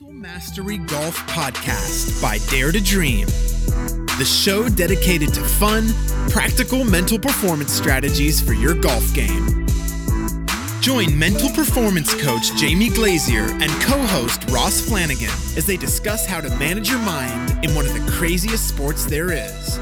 Mental Mastery Golf Podcast by Dare to Dream. The show dedicated to fun, practical mental performance strategies for your golf game. Join mental performance coach Jamie Glazier and co host Ross Flanagan as they discuss how to manage your mind in one of the craziest sports there is.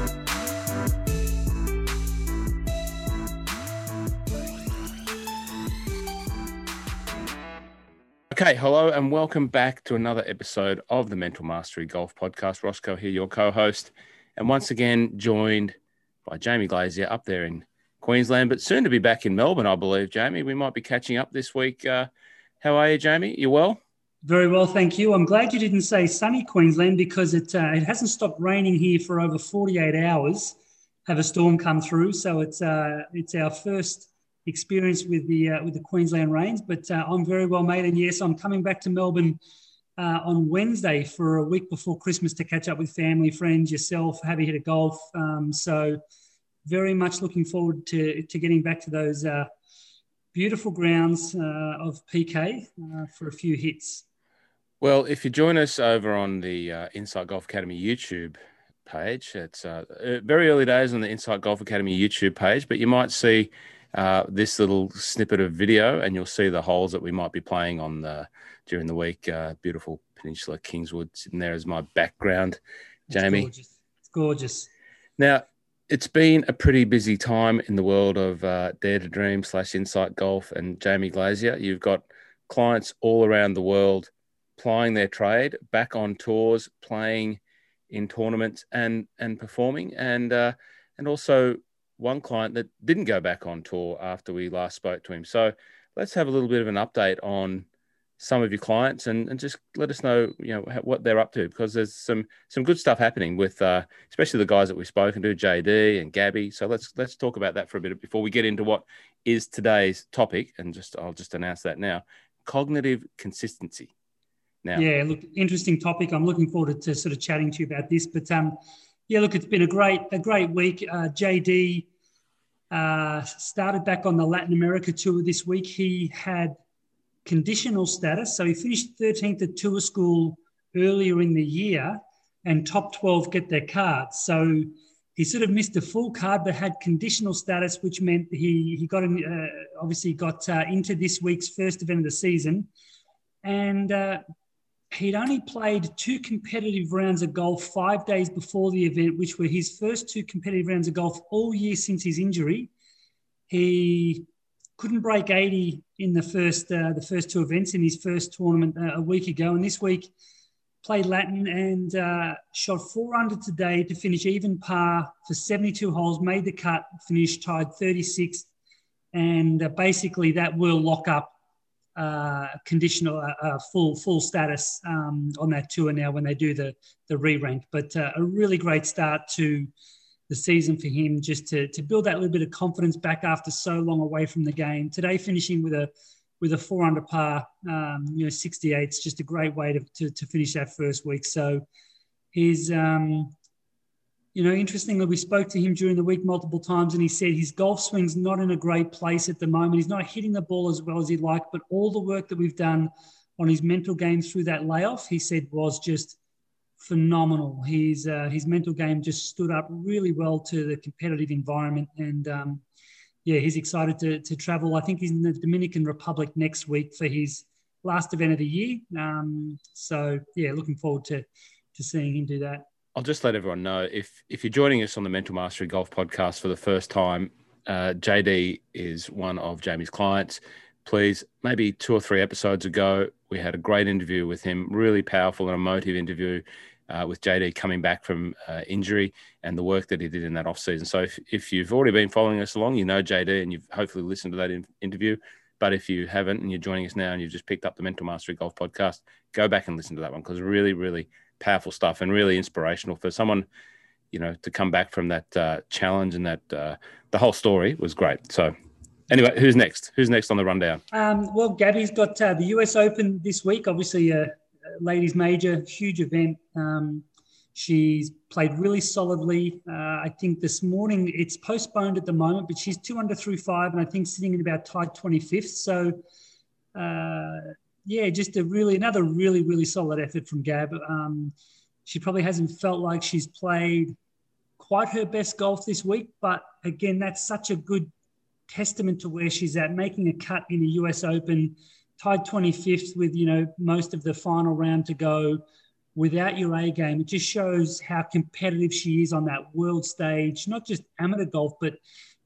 Okay, hello and welcome back to another episode of the Mental Mastery Golf Podcast. Roscoe here, your co-host, and once again joined by Jamie Glazier up there in Queensland, but soon to be back in Melbourne, I believe. Jamie, we might be catching up this week. Uh, how are you, Jamie? You well? Very well, thank you. I'm glad you didn't say sunny Queensland because it uh, it hasn't stopped raining here for over 48 hours. Have a storm come through, so it's uh, it's our first experience with the uh, with the Queensland rains. But uh, I'm very well, mate. And yes, I'm coming back to Melbourne uh, on Wednesday for a week before Christmas to catch up with family, friends, yourself, have a hit of golf. Um, so very much looking forward to to getting back to those uh, beautiful grounds uh, of PK uh, for a few hits. Well, if you join us over on the Insight Golf Academy YouTube page, it's very early days on the Insight Golf Academy YouTube page, but you might see uh, this little snippet of video, and you'll see the holes that we might be playing on the, during the week. Uh, beautiful Peninsula Kingswood sitting there as my background, Jamie. It's gorgeous. It's gorgeous. Now, it's been a pretty busy time in the world of uh, Dare to Dream slash Insight Golf and Jamie Glazier. You've got clients all around the world plying their trade, back on tours, playing in tournaments and and performing, and uh, and also one client that didn't go back on tour after we last spoke to him. So let's have a little bit of an update on some of your clients and, and just let us know you know what they're up to because there's some some good stuff happening with uh, especially the guys that we've spoken to JD and Gabby. So let's let's talk about that for a bit before we get into what is today's topic. And just I'll just announce that now. Cognitive consistency. Now yeah look interesting topic. I'm looking forward to, sort of chatting to you about this. But um yeah, look, it's been a great a great week. Uh, JD uh, started back on the Latin America tour this week. He had conditional status, so he finished 13th at Tour School earlier in the year, and top 12 get their cards. So he sort of missed a full card, but had conditional status, which meant he he got in, uh, obviously got uh, into this week's first event of the season, and uh, he'd only played two competitive rounds of golf five days before the event, which were his first two competitive rounds of golf all year since his injury. He couldn't break 80 in the first uh, the first two events in his first tournament uh, a week ago, and this week played Latin and uh, shot four under today to finish even par for 72 holes. Made the cut, finished tied 36th, and uh, basically that will lock up uh, conditional uh, uh, full full status um, on that tour now when they do the the re-rank. But uh, a really great start to the season for him, just to to build that little bit of confidence back after so long away from the game. Today, finishing with a with a four under par, um, you know, 68 is just a great way to, to, to finish that first week. So he's um, you know, interestingly, we spoke to him during the week multiple times, and he said his golf swing's not in a great place at the moment. He's not hitting the ball as well as he'd like, but all the work that we've done on his mental game through that layoff, he said, was just phenomenal. His uh, his mental game just stood up really well to the competitive environment, and um, yeah, he's excited to to travel. I think he's in the Dominican Republic next week for his last event of the year. Um, so yeah, looking forward to to seeing him do that. I'll just let everyone know if if you're joining us on the Mental Mastery Golf Podcast for the first time, uh, JD is one of Jamie's clients. Please, maybe two or three episodes ago, we had a great interview with him, really powerful and emotive interview uh, with JD coming back from uh, injury and the work that he did in that off season. So if, if you've already been following us along, you know JD and you've hopefully listened to that in- interview. But if you haven't and you're joining us now and you've just picked up the Mental Mastery Golf Podcast, go back and listen to that one because really, really powerful stuff and really inspirational for someone, you know, to come back from that uh, challenge and that uh, the whole story was great. So, anyway, who's next? Who's next on the rundown? Um, well, Gabby's got uh, the US Open this week. Obviously, a, ladies' major, huge event. Um, she's played really solidly. Uh, I think this morning it's postponed at the moment, but she's two under through five, and I think sitting in about tied 25th. So. Yeah, just a really another really really solid effort from Gab. Um, she probably hasn't felt like she's played quite her best golf this week, but again, that's such a good testament to where she's at, making a cut in the US Open, tied 25th with you know most of the final round to go. Without your A game, it just shows how competitive she is on that world stage, not just amateur golf, but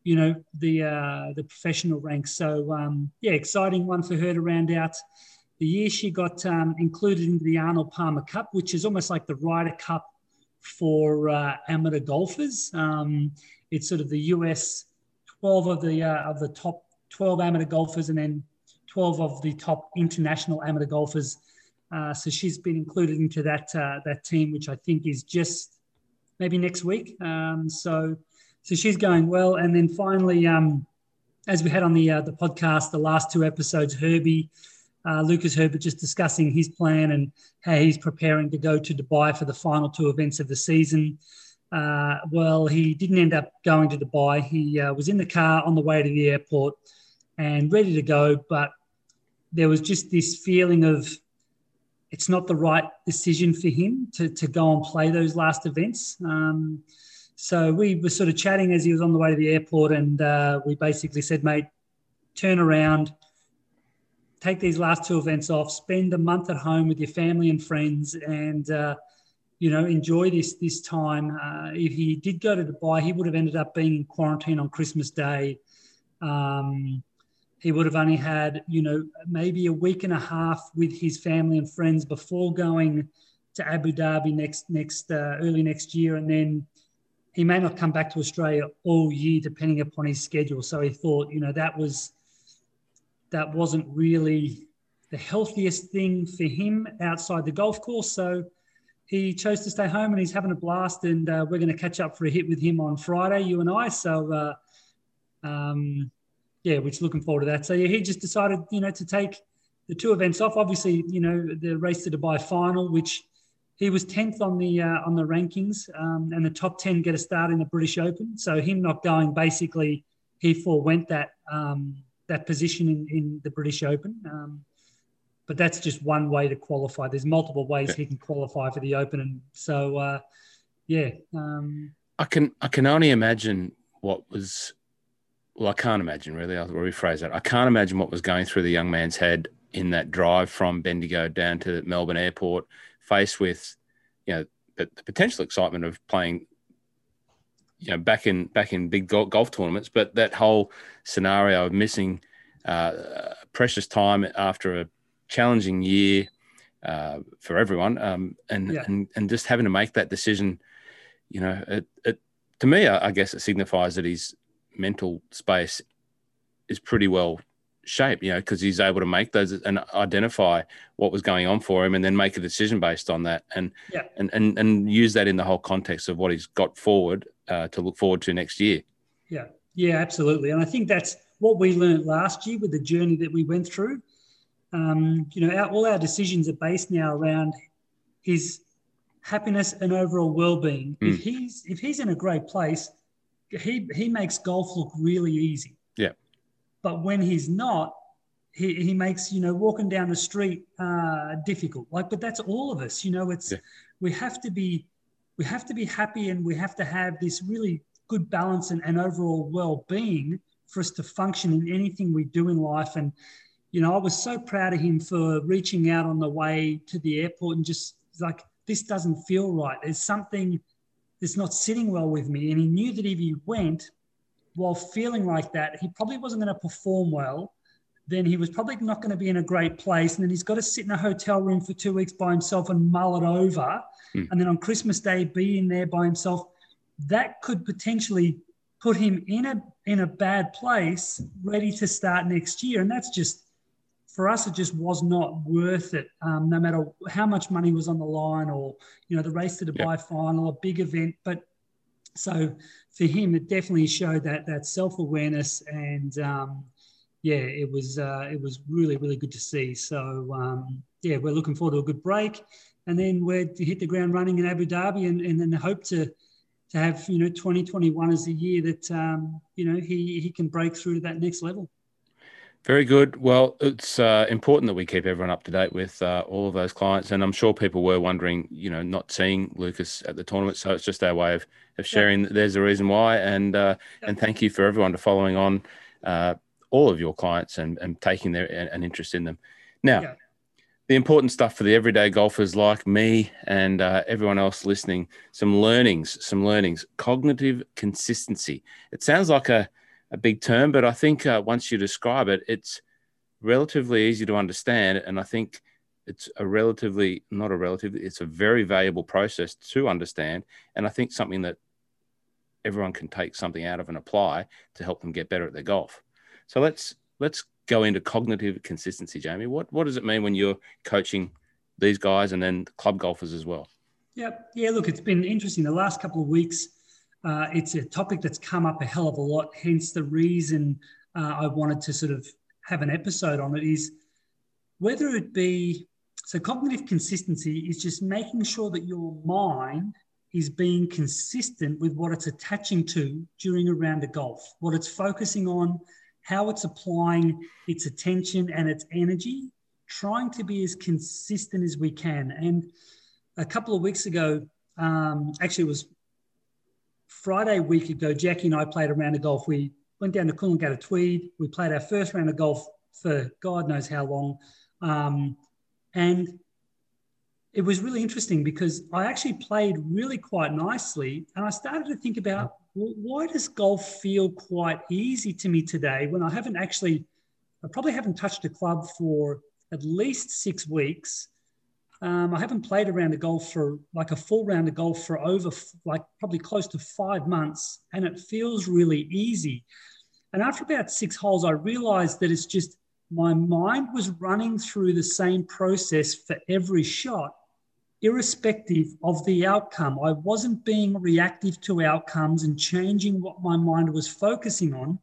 you know the uh, the professional ranks. So um, yeah, exciting one for her to round out the year. She got um, included into the Arnold Palmer Cup, which is almost like the Ryder Cup for uh, amateur golfers. Um, it's sort of the US 12 of the uh, of the top 12 amateur golfers, and then 12 of the top international amateur golfers. Uh, so she's been included into that uh, that team, which I think is just maybe next week. Um, so so she's going well. And then finally, um, as we had on the uh, the podcast, the last two episodes, Herbie, uh, Lucas Herbert, just discussing his plan and how he's preparing to go to Dubai for the final two events of the season. Uh, well, he didn't end up going to Dubai. He uh, was in the car on the way to the airport and ready to go, but there was just this feeling of it's not the right decision for him to, to go and play those last events. Um, so we were sort of chatting as he was on the way to the airport, and uh, we basically said, mate, turn around, take these last two events off, spend a month at home with your family and friends, and uh, you know enjoy this this time. Uh, if he did go to Dubai, he would have ended up being in quarantine on Christmas Day. Um, he would have only had you know maybe a week and a half with his family and friends before going to Abu Dhabi next next uh, early next year, and then he may not come back to Australia all year, depending upon his schedule. So he thought, you know, that was that wasn't really the healthiest thing for him outside the golf course. So he chose to stay home, and he's having a blast. And uh, we're going to catch up for a hit with him on Friday, you and I. So, uh, um, yeah, we're just looking forward to that. So yeah, he just decided, you know, to take the two events off. Obviously, you know, the race to Dubai final, which he was 10th on the uh, on the rankings, um, and the top 10 get a start in the British Open. So him not going basically, he forewent that um, that position in, in the British Open. Um, but that's just one way to qualify. There's multiple ways yeah. he can qualify for the Open, and so uh, yeah. Um, I can I can only imagine what was. Well, I can't imagine really. I'll rephrase that. I can't imagine what was going through the young man's head in that drive from Bendigo down to Melbourne Airport faced with, you know, the, the potential excitement of playing, you know, back in back in big golf tournaments, but that whole scenario of missing uh, precious time after a challenging year uh, for everyone, um, and, yeah. and and just having to make that decision, you know, it, it to me, I, I guess it signifies that his mental space is pretty well shape, you know, because he's able to make those and identify what was going on for him and then make a decision based on that and yeah. and, and and use that in the whole context of what he's got forward uh, to look forward to next year. Yeah, yeah, absolutely. And I think that's what we learned last year with the journey that we went through. Um, you know, our, all our decisions are based now around his happiness and overall well-being. Mm. If he's if he's in a great place, he he makes golf look really easy. Yeah. But when he's not, he, he makes, you know, walking down the street uh, difficult. Like, but that's all of us, you know, it's, yeah. we have to be, we have to be happy and we have to have this really good balance and, and overall well-being for us to function in anything we do in life. And, you know, I was so proud of him for reaching out on the way to the airport and just like, this doesn't feel right. There's something that's not sitting well with me. And he knew that if he went, while feeling like that, he probably wasn't going to perform well. Then he was probably not going to be in a great place. And then he's got to sit in a hotel room for two weeks by himself and mull it over. Mm. And then on Christmas Day, be in there by himself. That could potentially put him in a in a bad place, ready to start next year. And that's just for us, it just was not worth it. Um, no matter how much money was on the line, or you know, the race to Dubai yep. final, a big event. But so for him, it definitely showed that that self awareness, and um, yeah, it was uh, it was really really good to see. So um, yeah, we're looking forward to a good break, and then we're to hit the ground running in Abu Dhabi, and, and then hope to to have you know 2021 as the year that um, you know he he can break through to that next level. Very good. Well, it's uh, important that we keep everyone up to date with uh, all of those clients, and I'm sure people were wondering, you know, not seeing Lucas at the tournament. So it's just our way of, of sharing. Yeah. There's a reason why, and uh, yeah. and thank you for everyone to following on uh, all of your clients and, and taking their an interest in them. Now, yeah. the important stuff for the everyday golfers like me and uh, everyone else listening: some learnings, some learnings. Cognitive consistency. It sounds like a a big term, but I think uh, once you describe it, it's relatively easy to understand. And I think it's a relatively, not a relative, it's a very valuable process to understand. And I think something that everyone can take something out of and apply to help them get better at their golf. So let's let's go into cognitive consistency, Jamie. What what does it mean when you're coaching these guys and then club golfers as well? Yeah, yeah. Look, it's been interesting. The last couple of weeks, uh, it's a topic that's come up a hell of a lot. Hence, the reason uh, I wanted to sort of have an episode on it is whether it be so cognitive consistency is just making sure that your mind is being consistent with what it's attaching to during a round of golf, what it's focusing on, how it's applying its attention and its energy, trying to be as consistent as we can. And a couple of weeks ago, um, actually, it was Friday week ago, Jackie and I played a round of golf. We went down to Coolangatta Tweed. We played our first round of golf for God knows how long. Um, and it was really interesting because I actually played really quite nicely. And I started to think about well, why does golf feel quite easy to me today when I haven't actually, I probably haven't touched a club for at least six weeks. Um, I haven't played a of golf for like a full round of golf for over like probably close to five months, and it feels really easy. And after about six holes, I realized that it's just my mind was running through the same process for every shot, irrespective of the outcome. I wasn't being reactive to outcomes and changing what my mind was focusing on.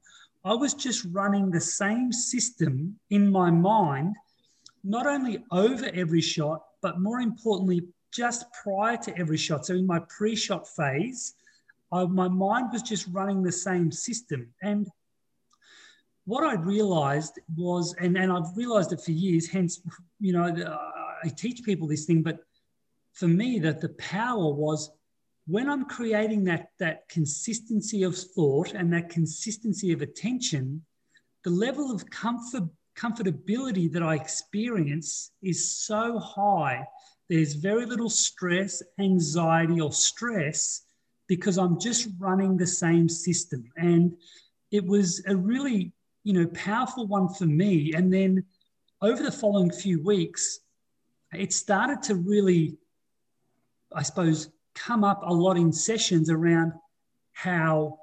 I was just running the same system in my mind, not only over every shot, but more importantly, just prior to every shot. So in my pre-shot phase, I, my mind was just running the same system. And what I realized was, and, and I've realized it for years, hence, you know, I teach people this thing, but for me, that the power was when I'm creating that, that consistency of thought and that consistency of attention, the level of comfort comfortability that I experience is so high. There's very little stress, anxiety, or stress because I'm just running the same system. And it was a really, you know, powerful one for me. And then over the following few weeks, it started to really, I suppose, come up a lot in sessions around how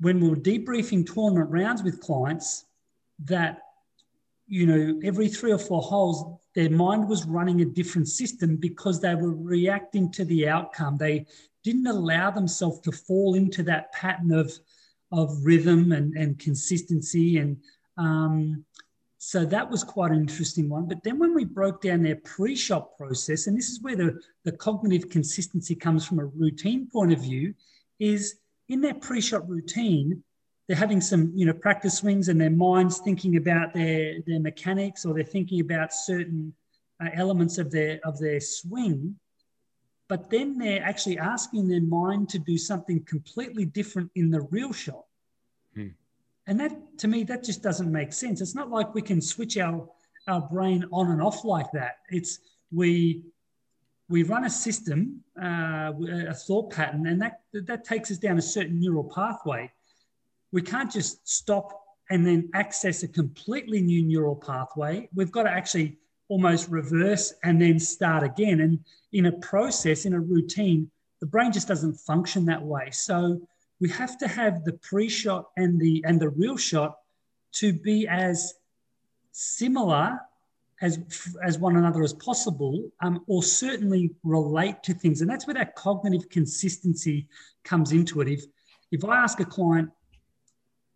when we we're debriefing tournament rounds with clients, that you know, every three or four holes, their mind was running a different system because they were reacting to the outcome. They didn't allow themselves to fall into that pattern of, of rhythm and, and consistency. And um, so that was quite an interesting one. But then when we broke down their pre shot process, and this is where the, the cognitive consistency comes from a routine point of view, is in their pre shot routine, they're having some you know practice swings and their minds thinking about their their mechanics or they're thinking about certain uh, elements of their of their swing but then they're actually asking their mind to do something completely different in the real shot. And that to me that just doesn't make sense it's not like we can switch our our brain on and off like that it's we we run a system uh, a thought pattern and that that takes us down a certain neural pathway we can't just stop and then access a completely new neural pathway. We've got to actually almost reverse and then start again. And in a process, in a routine, the brain just doesn't function that way. So we have to have the pre-shot and the and the real shot to be as similar as as one another as possible, um, or certainly relate to things. And that's where that cognitive consistency comes into it. If if I ask a client,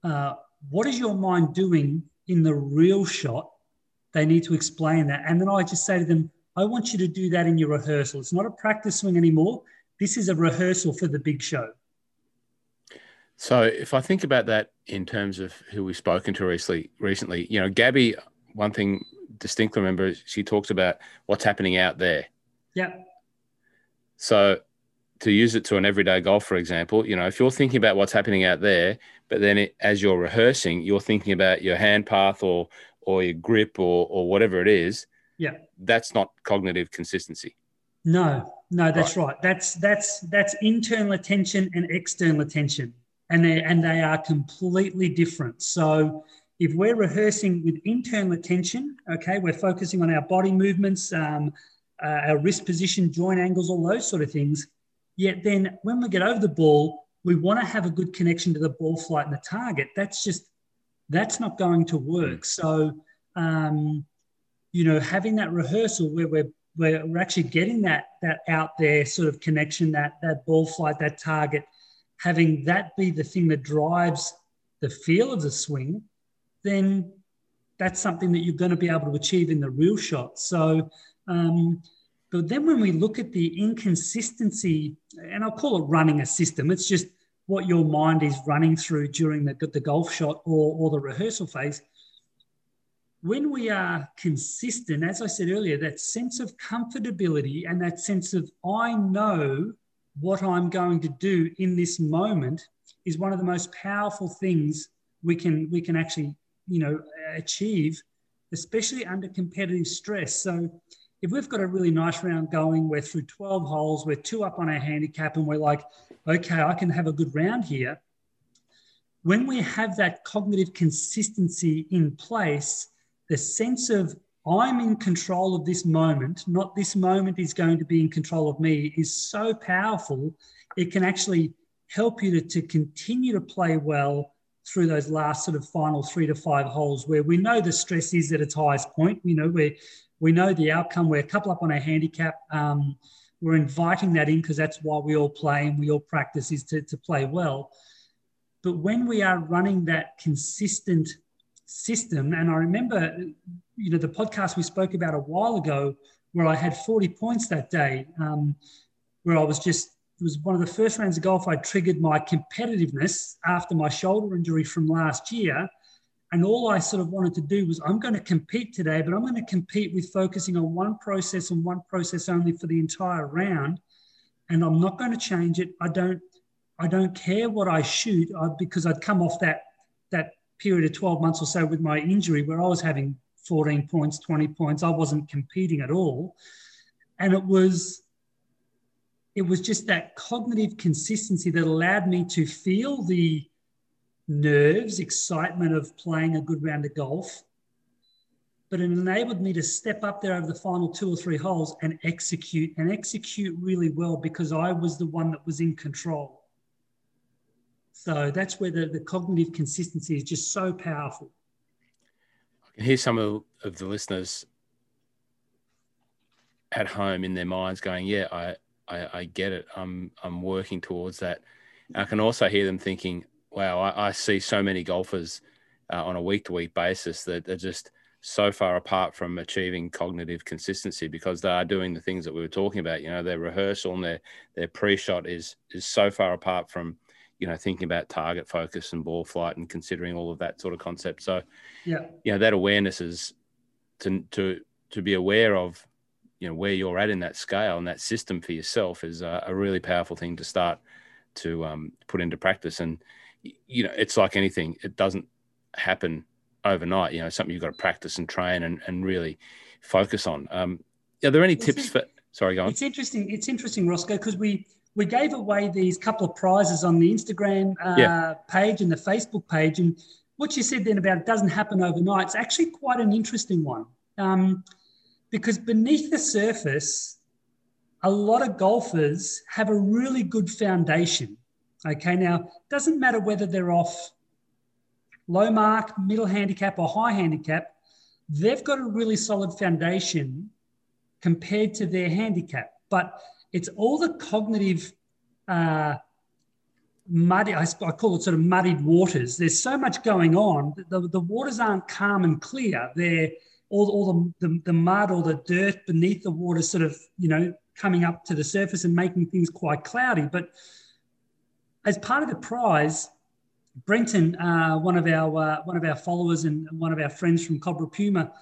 uh, what is your mind doing in the real shot? They need to explain that. And then I just say to them, I want you to do that in your rehearsal. It's not a practice swing anymore. This is a rehearsal for the big show. So if I think about that in terms of who we've spoken to recently, recently, you know, Gabby, one thing distinctly remember, she talks about what's happening out there. Yeah. So to use it to an everyday golf, for example, you know, if you're thinking about what's happening out there, but then it, as you're rehearsing, you're thinking about your hand path or or your grip or or whatever it is. Yeah. That's not cognitive consistency. No, no, that's right. right. That's that's that's internal attention and external attention and they and they are completely different. So if we're rehearsing with internal attention, okay, we're focusing on our body movements, um, uh, our wrist position, joint angles, all those sort of things. Yet then when we get over the ball, we want to have a good connection to the ball flight and the target. That's just that's not going to work. So um, you know, having that rehearsal where we're we're actually getting that that out there sort of connection, that that ball flight, that target, having that be the thing that drives the feel of the swing, then that's something that you're going to be able to achieve in the real shot. So, um, but then when we look at the inconsistency, and I'll call it running a system, it's just what your mind is running through during the, the golf shot or, or the rehearsal phase. When we are consistent, as I said earlier, that sense of comfortability and that sense of, I know what I'm going to do in this moment is one of the most powerful things we can we can actually you know achieve, especially under competitive stress. So if we've got a really nice round going, we're through 12 holes, we're two up on our handicap, and we're like, okay, I can have a good round here. When we have that cognitive consistency in place, the sense of I'm in control of this moment, not this moment is going to be in control of me, is so powerful. It can actually help you to, to continue to play well through those last sort of final three to five holes where we know the stress is at its highest point. You know, we we know the outcome. We're a couple up on our handicap. Um, we're inviting that in because that's why we all play and we all practice is to, to play well. But when we are running that consistent system. And I remember, you know, the podcast we spoke about a while ago where I had 40 points that day, um, where I was just, it was one of the first rounds of golf I triggered my competitiveness after my shoulder injury from last year. And all I sort of wanted to do was, I'm going to compete today, but I'm going to compete with focusing on one process and one process only for the entire round. And I'm not going to change it. I don't, I don't care what I shoot I, because I'd come off that that period of 12 months or so with my injury where I was having 14 points, 20 points. I wasn't competing at all. And it was it was just that cognitive consistency that allowed me to feel the nerves, excitement of playing a good round of golf. But it enabled me to step up there over the final two or three holes and execute and execute really well because I was the one that was in control. So that's where the, the cognitive consistency is just so powerful. Can hear some of, of the listeners at home in their minds going, yeah, I, I, I get it. I'm, I'm working towards that. I can also hear them thinking, wow, I, I see so many golfers uh, on a week to week basis that are just so far apart from achieving cognitive consistency because they are doing the things that we were talking about. You know, their rehearsal and their, their pre shot is, is so far apart from you know thinking about target focus and ball flight and considering all of that sort of concept. So yeah. you know that awareness is to to to be aware of you know where you're at in that scale and that system for yourself is a, a really powerful thing to start to um, put into practice. And you know it's like anything it doesn't happen overnight you know something you've got to practice and train and, and really focus on. Um, are there any tips for sorry go on. it's interesting it's interesting roscoe because we we gave away these couple of prizes on the Instagram uh, yeah. page and the Facebook page. And what you said then about it doesn't happen overnight, it's actually quite an interesting one. Um, because beneath the surface, a lot of golfers have a really good foundation. Okay, now, doesn't matter whether they're off low mark, middle handicap, or high handicap, they've got a really solid foundation compared to their handicap. But it's all the cognitive uh, muddy, I, I, call it sort of muddied waters. There's so much going on. The, the waters aren't calm and clear. They're all, all the, the, the mud or the dirt beneath the water sort of, you know, coming up to the surface and making things quite cloudy. But as part of the prize, Brenton, uh, one of our uh, one of our followers and one of our friends from Cobra Puma,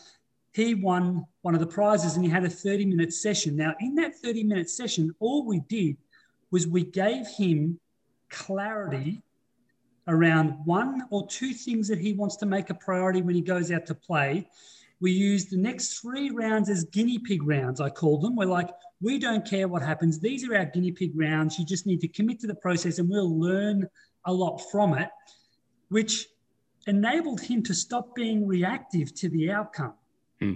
he won one of the prizes and he had a 30 minute session. Now, in that 30 minute session, all we did was we gave him clarity around one or two things that he wants to make a priority when he goes out to play. We used the next three rounds as guinea pig rounds, I call them. We're like, we don't care what happens. These are our guinea pig rounds. You just need to commit to the process and we'll learn a lot from it, which enabled him to stop being reactive to the outcome. Hmm.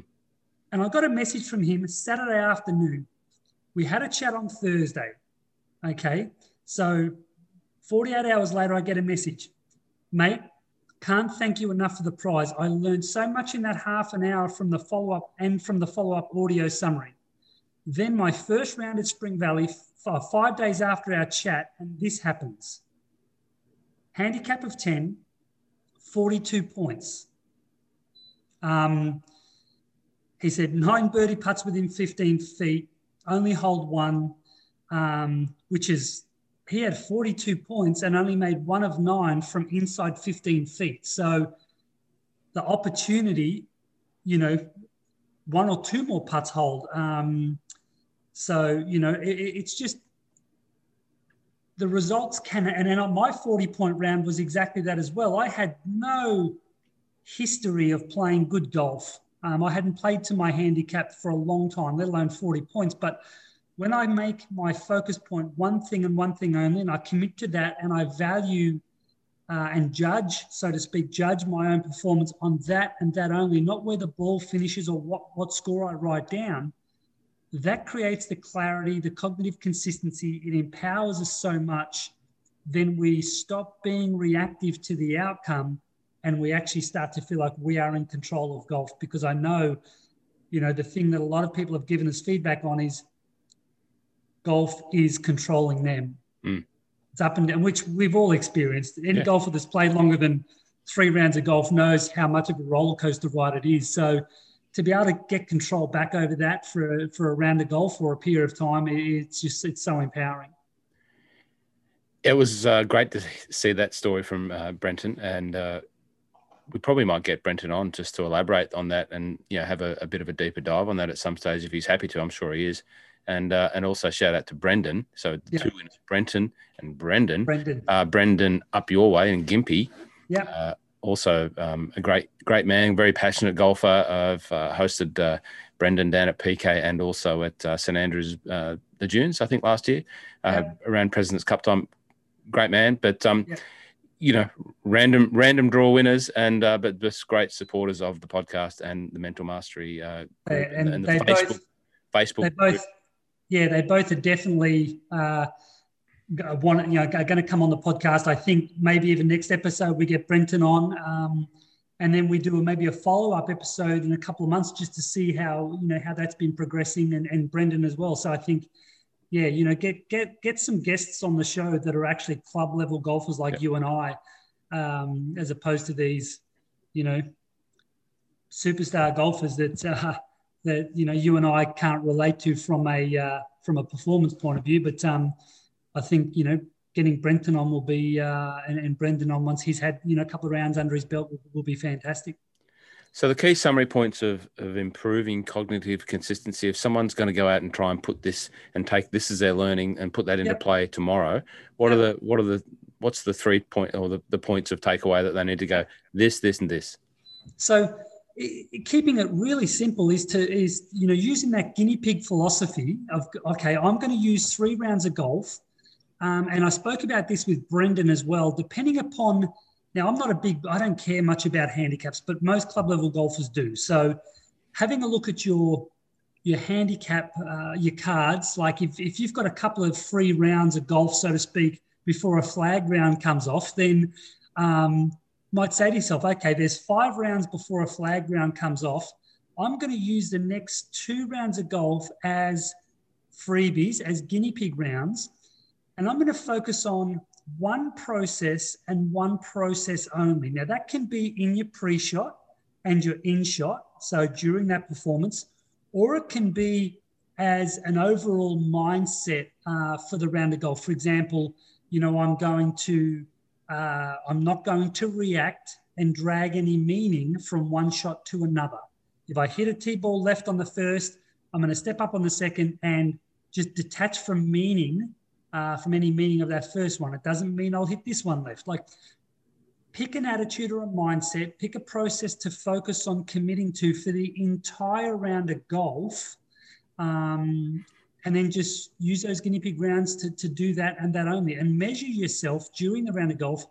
And I got a message from him Saturday afternoon. We had a chat on Thursday. Okay. So 48 hours later, I get a message. Mate, can't thank you enough for the prize. I learned so much in that half an hour from the follow up and from the follow up audio summary. Then my first round at Spring Valley, five days after our chat, and this happens. Handicap of 10, 42 points. Um, he said nine birdie putts within 15 feet, only hold one, um, which is he had 42 points and only made one of nine from inside 15 feet. So the opportunity, you know, one or two more putts hold. Um, so, you know, it, it's just the results can, and then my 40 point round was exactly that as well. I had no history of playing good golf. Um, I hadn't played to my handicap for a long time, let alone 40 points. But when I make my focus point one thing and one thing only, and I commit to that and I value uh, and judge, so to speak, judge my own performance on that and that only, not where the ball finishes or what, what score I write down, that creates the clarity, the cognitive consistency. It empowers us so much. Then we stop being reactive to the outcome and we actually start to feel like we are in control of golf because I know, you know, the thing that a lot of people have given us feedback on is golf is controlling them. Mm. It's up and down, which we've all experienced. Any yeah. golfer that's played longer than three rounds of golf knows how much of a roller coaster ride it is. So to be able to get control back over that for for a round of golf or a period of time, it's just it's so empowering. It was uh, great to see that story from uh, Brenton, and uh, we probably might get Brenton on just to elaborate on that and you know have a, a, bit of a deeper dive on that at some stage if he's happy to. I'm sure he is and uh, and also shout out to Brendan. So yeah. two winners, Brenton and Brendan. Brendan. Uh, Brendan up your way and Gympie. Yeah. Uh, also um, a great great man, very passionate golfer. I've uh, hosted uh, Brendan down at PK and also at uh, St Andrews uh, the Dunes, I think last year yeah. around President's Cup time. Great man, but um, yeah. You know, random random draw winners and uh but just great supporters of the podcast and the Mental Mastery and, and, the Facebook. Both, Facebook. They both yeah, they both are definitely uh, want you know are going to come on the podcast. I think maybe even next episode we get Brenton on, um, and then we do a, maybe a follow up episode in a couple of months just to see how you know how that's been progressing and, and Brendan as well. So I think. Yeah, you know, get get get some guests on the show that are actually club level golfers like you and I, um, as opposed to these, you know, superstar golfers that uh, that you know you and I can't relate to from a uh, from a performance point of view. But um, I think you know getting Brenton on will be uh, and, and, Brendan on once he's had you know a couple of rounds under his belt will, will be fantastic. So the key summary points of, of improving cognitive consistency, if someone's going to go out and try and put this and take this as their learning and put that into yep. play tomorrow, what yep. are the what are the what's the three point or the, the points of takeaway that they need to go this, this, and this? So keeping it really simple is to is you know using that guinea pig philosophy of okay i'm going to use three rounds of golf um, and i spoke about this with brendan as well depending upon now i'm not a big i don't care much about handicaps but most club level golfers do so having a look at your your handicap uh, your cards like if, if you've got a couple of free rounds of golf so to speak before a flag round comes off then um, might say to yourself, okay, there's five rounds before a flag round comes off. I'm going to use the next two rounds of golf as freebies, as guinea pig rounds. And I'm going to focus on one process and one process only. Now, that can be in your pre shot and your in shot. So during that performance, or it can be as an overall mindset uh, for the round of golf. For example, you know, I'm going to uh, I'm not going to react and drag any meaning from one shot to another. If I hit a tee ball left on the first, I'm going to step up on the second and just detach from meaning, uh, from any meaning of that first one. It doesn't mean I'll hit this one left. Like, pick an attitude or a mindset, pick a process to focus on committing to for the entire round of golf. Um, and then just use those guinea pig rounds to, to do that and that only. And measure yourself during the round of golf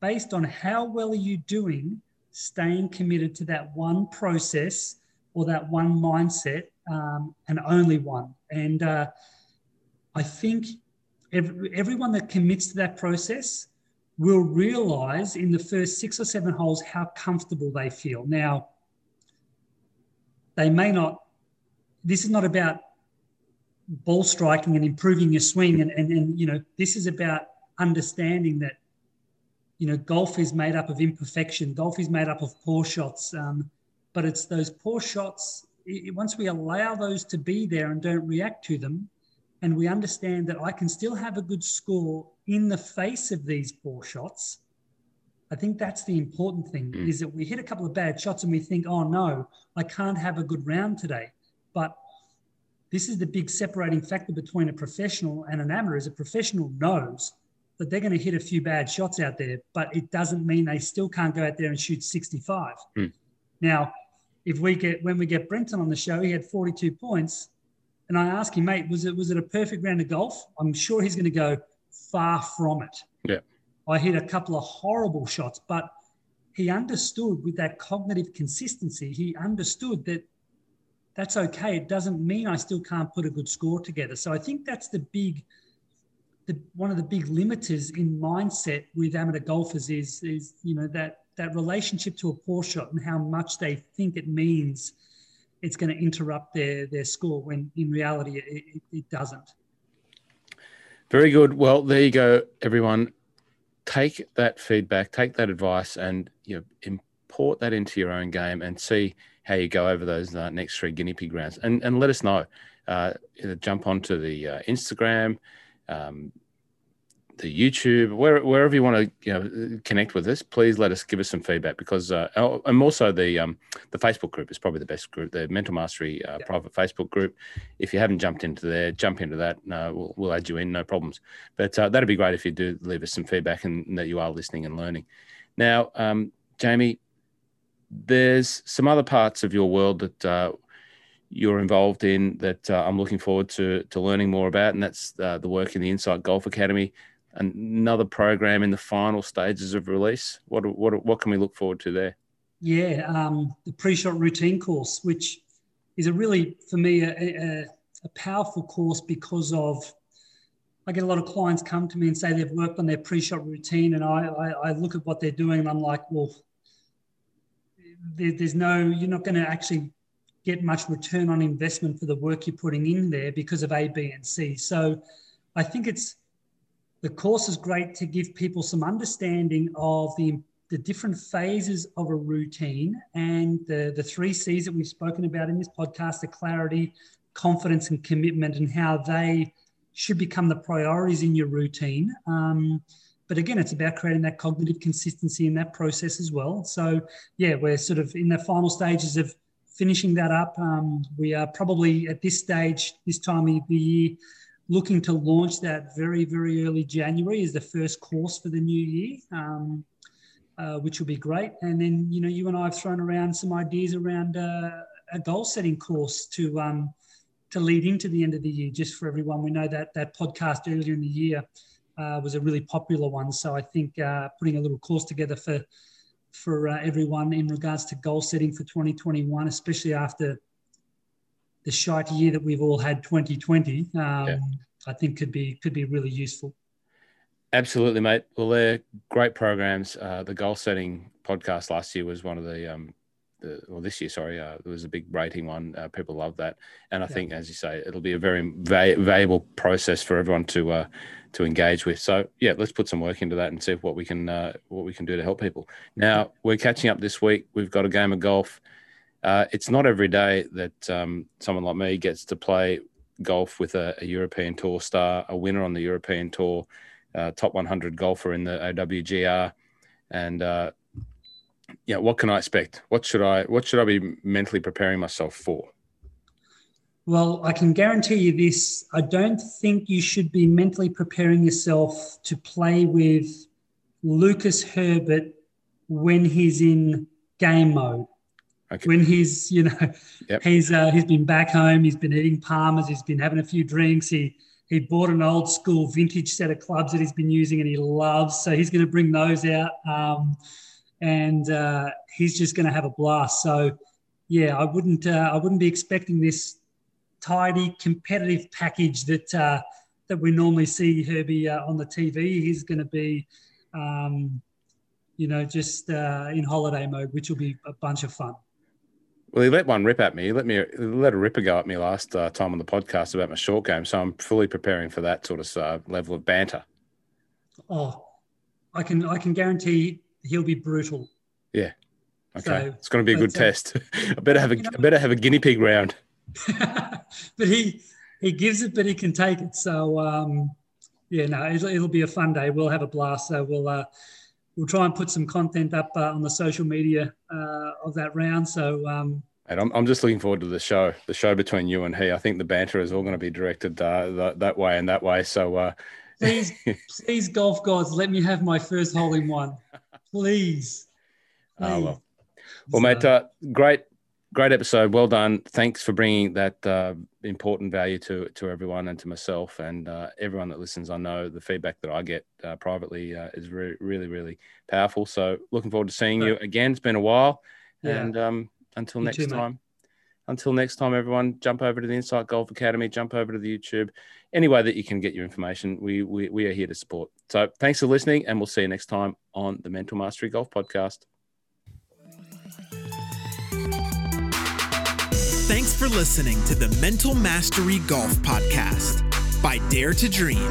based on how well are you doing staying committed to that one process or that one mindset um, and only one. And uh, I think every, everyone that commits to that process will realize in the first six or seven holes how comfortable they feel. Now, they may not, this is not about ball striking and improving your swing. And, and, and, you know, this is about understanding that, you know, golf is made up of imperfection. Golf is made up of poor shots. Um, but it's those poor shots, it, once we allow those to be there and don't react to them, and we understand that I can still have a good score in the face of these poor shots. I think that's the important thing mm. is that we hit a couple of bad shots and we think, oh no, I can't have a good round today. But this is the big separating factor between a professional and an amateur is a professional knows that they're going to hit a few bad shots out there, but it doesn't mean they still can't go out there and shoot 65. Mm. Now, if we get when we get Brenton on the show, he had 42 points, and I ask him, mate, was it was it a perfect round of golf? I'm sure he's going to go far from it. Yeah, I hit a couple of horrible shots, but he understood with that cognitive consistency, he understood that that's okay. It doesn't mean I still can't put a good score together. So I think that's the big, the one of the big limiters in mindset with amateur golfers is is you know that that relationship to a poor shot and how much they think it means it's going to interrupt their their score when in reality it, it, doesn't. Very good. Well, there you go, everyone. Take that feedback, take that advice, and you know import that into your own game and see how you go over those uh, next three guinea pig rounds, and and let us know. Uh, jump onto the uh, Instagram, um, the YouTube, where, wherever you want to you know, connect with us. Please let us give us some feedback because, uh, and also the um, the Facebook group is probably the best group, the Mental Mastery uh, yeah. private Facebook group. If you haven't jumped into there, jump into that. we'll, we'll add you in, no problems. But uh, that'd be great if you do leave us some feedback and, and that you are listening and learning. Now, um, Jamie, there's some other parts of your world that uh, you're involved in that uh, I'm looking forward to to learning more about, and that's uh, the work in the Insight Golf Academy. Another program in the final stages of release. What what what can we look forward to there? Yeah, um, the pre-shot routine course, which is a really for me a, a, a powerful course because of I get a lot of clients come to me and say they've worked on their pre-shot routine, and I, I, I look at what they're doing and I'm like, well, there, there's no, you're not going to actually get much return on investment for the work you're putting in there because of A, B, and C. So I think it's the course is great to give people some understanding of the the different phases of a routine and the, the three C's that we've spoken about in this podcast the clarity, confidence, and commitment, and how they should become the priorities in your routine. Um, but again, it's about creating that cognitive consistency in that process as well. So, yeah, we're sort of in the final stages of finishing that up. Um, we are probably at this stage, this time of the year, looking to launch that very, very early January is the first course for the new year, um, uh, which will be great. And then, you know, you and I have thrown around some ideas around uh, a goal setting course to um, to lead into the end of the year, just for everyone. We know that that podcast earlier in the year uh, was a really popular one. So I think uh, putting a little course together for for uh, everyone in regards to goal setting for 2021, especially after the shite year that we've all had 2020, um, yeah. I think could be could be really useful. Absolutely, mate. Well, they're great programs. Uh, the goal setting podcast last year was one of the um, the, well, this year, sorry, uh, there was a big rating one. Uh, people love that, and I yeah. think, as you say, it'll be a very va- valuable process for everyone to uh, to engage with. So, yeah, let's put some work into that and see what we can uh, what we can do to help people. Now, we're catching up this week. We've got a game of golf. Uh, it's not every day that um, someone like me gets to play golf with a, a, European Tour star, a winner on the European Tour. uh, top 100 golfer in the OWGR. And uh, yeah, what can I expect? What should I what should I be mentally preparing myself for? Well, I can guarantee you this. I don't think you should be mentally preparing yourself to play with Lucas Herbert when he's in game mode. Okay. When he's, you know, yep. he's uh, he's been back home, he's been eating palmers, he's been having a few drinks. He he bought an old school vintage set of clubs that he's been using and he loves. So he's going to bring those out, um, and uh, he's just going to have a blast. So yeah, I wouldn't uh, I wouldn't be expecting this tidy competitive package that uh, that we normally see Herbie uh, on the TV. He's going to be um, you know, just uh, in holiday mode, which will be a bunch of fun. Well, he let one rip at me. He let me he let a ripper go at me last uh, time on the podcast about my short game, so I'm fully preparing for that sort of uh, level of banter. Oh, I can I can guarantee he'll be brutal. Yeah. Okay, so, it's going to be a good uh, test. I better have a you know, I better have a guinea pig round. but he he gives it, but he can take it. So um, yeah, no, it'll, it'll be a fun day. We'll have a blast. So we'll uh, we'll try and put some content up uh, on the social media uh, of that round. So, um, and I'm, I'm just looking forward to the show, the show between you and he. I think the banter is all going to be directed uh, that, that way and that way. So, uh, please, please, golf gods, let me have my first hole in one, please. please. Oh, well, well, so, mate, uh, great great episode. Well done. Thanks for bringing that uh, important value to to everyone and to myself and uh, everyone that listens. I know the feedback that I get uh, privately uh, is re- really, really powerful. So looking forward to seeing you again. It's been a while, yeah. and um, until you next too, time. Mate. Until next time, everyone, jump over to the Insight Golf Academy, jump over to the YouTube, any way that you can get your information. We, we, we are here to support. So thanks for listening, and we'll see you next time on the Mental Mastery Golf Podcast. For listening to the Mental Mastery Golf Podcast by Dare to Dream.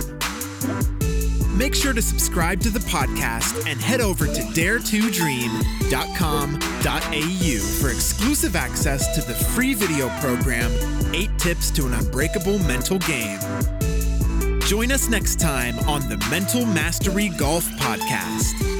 Make sure to subscribe to the podcast and head over to dare2dream.com.au for exclusive access to the free video program, Eight Tips to an Unbreakable Mental Game. Join us next time on the Mental Mastery Golf Podcast.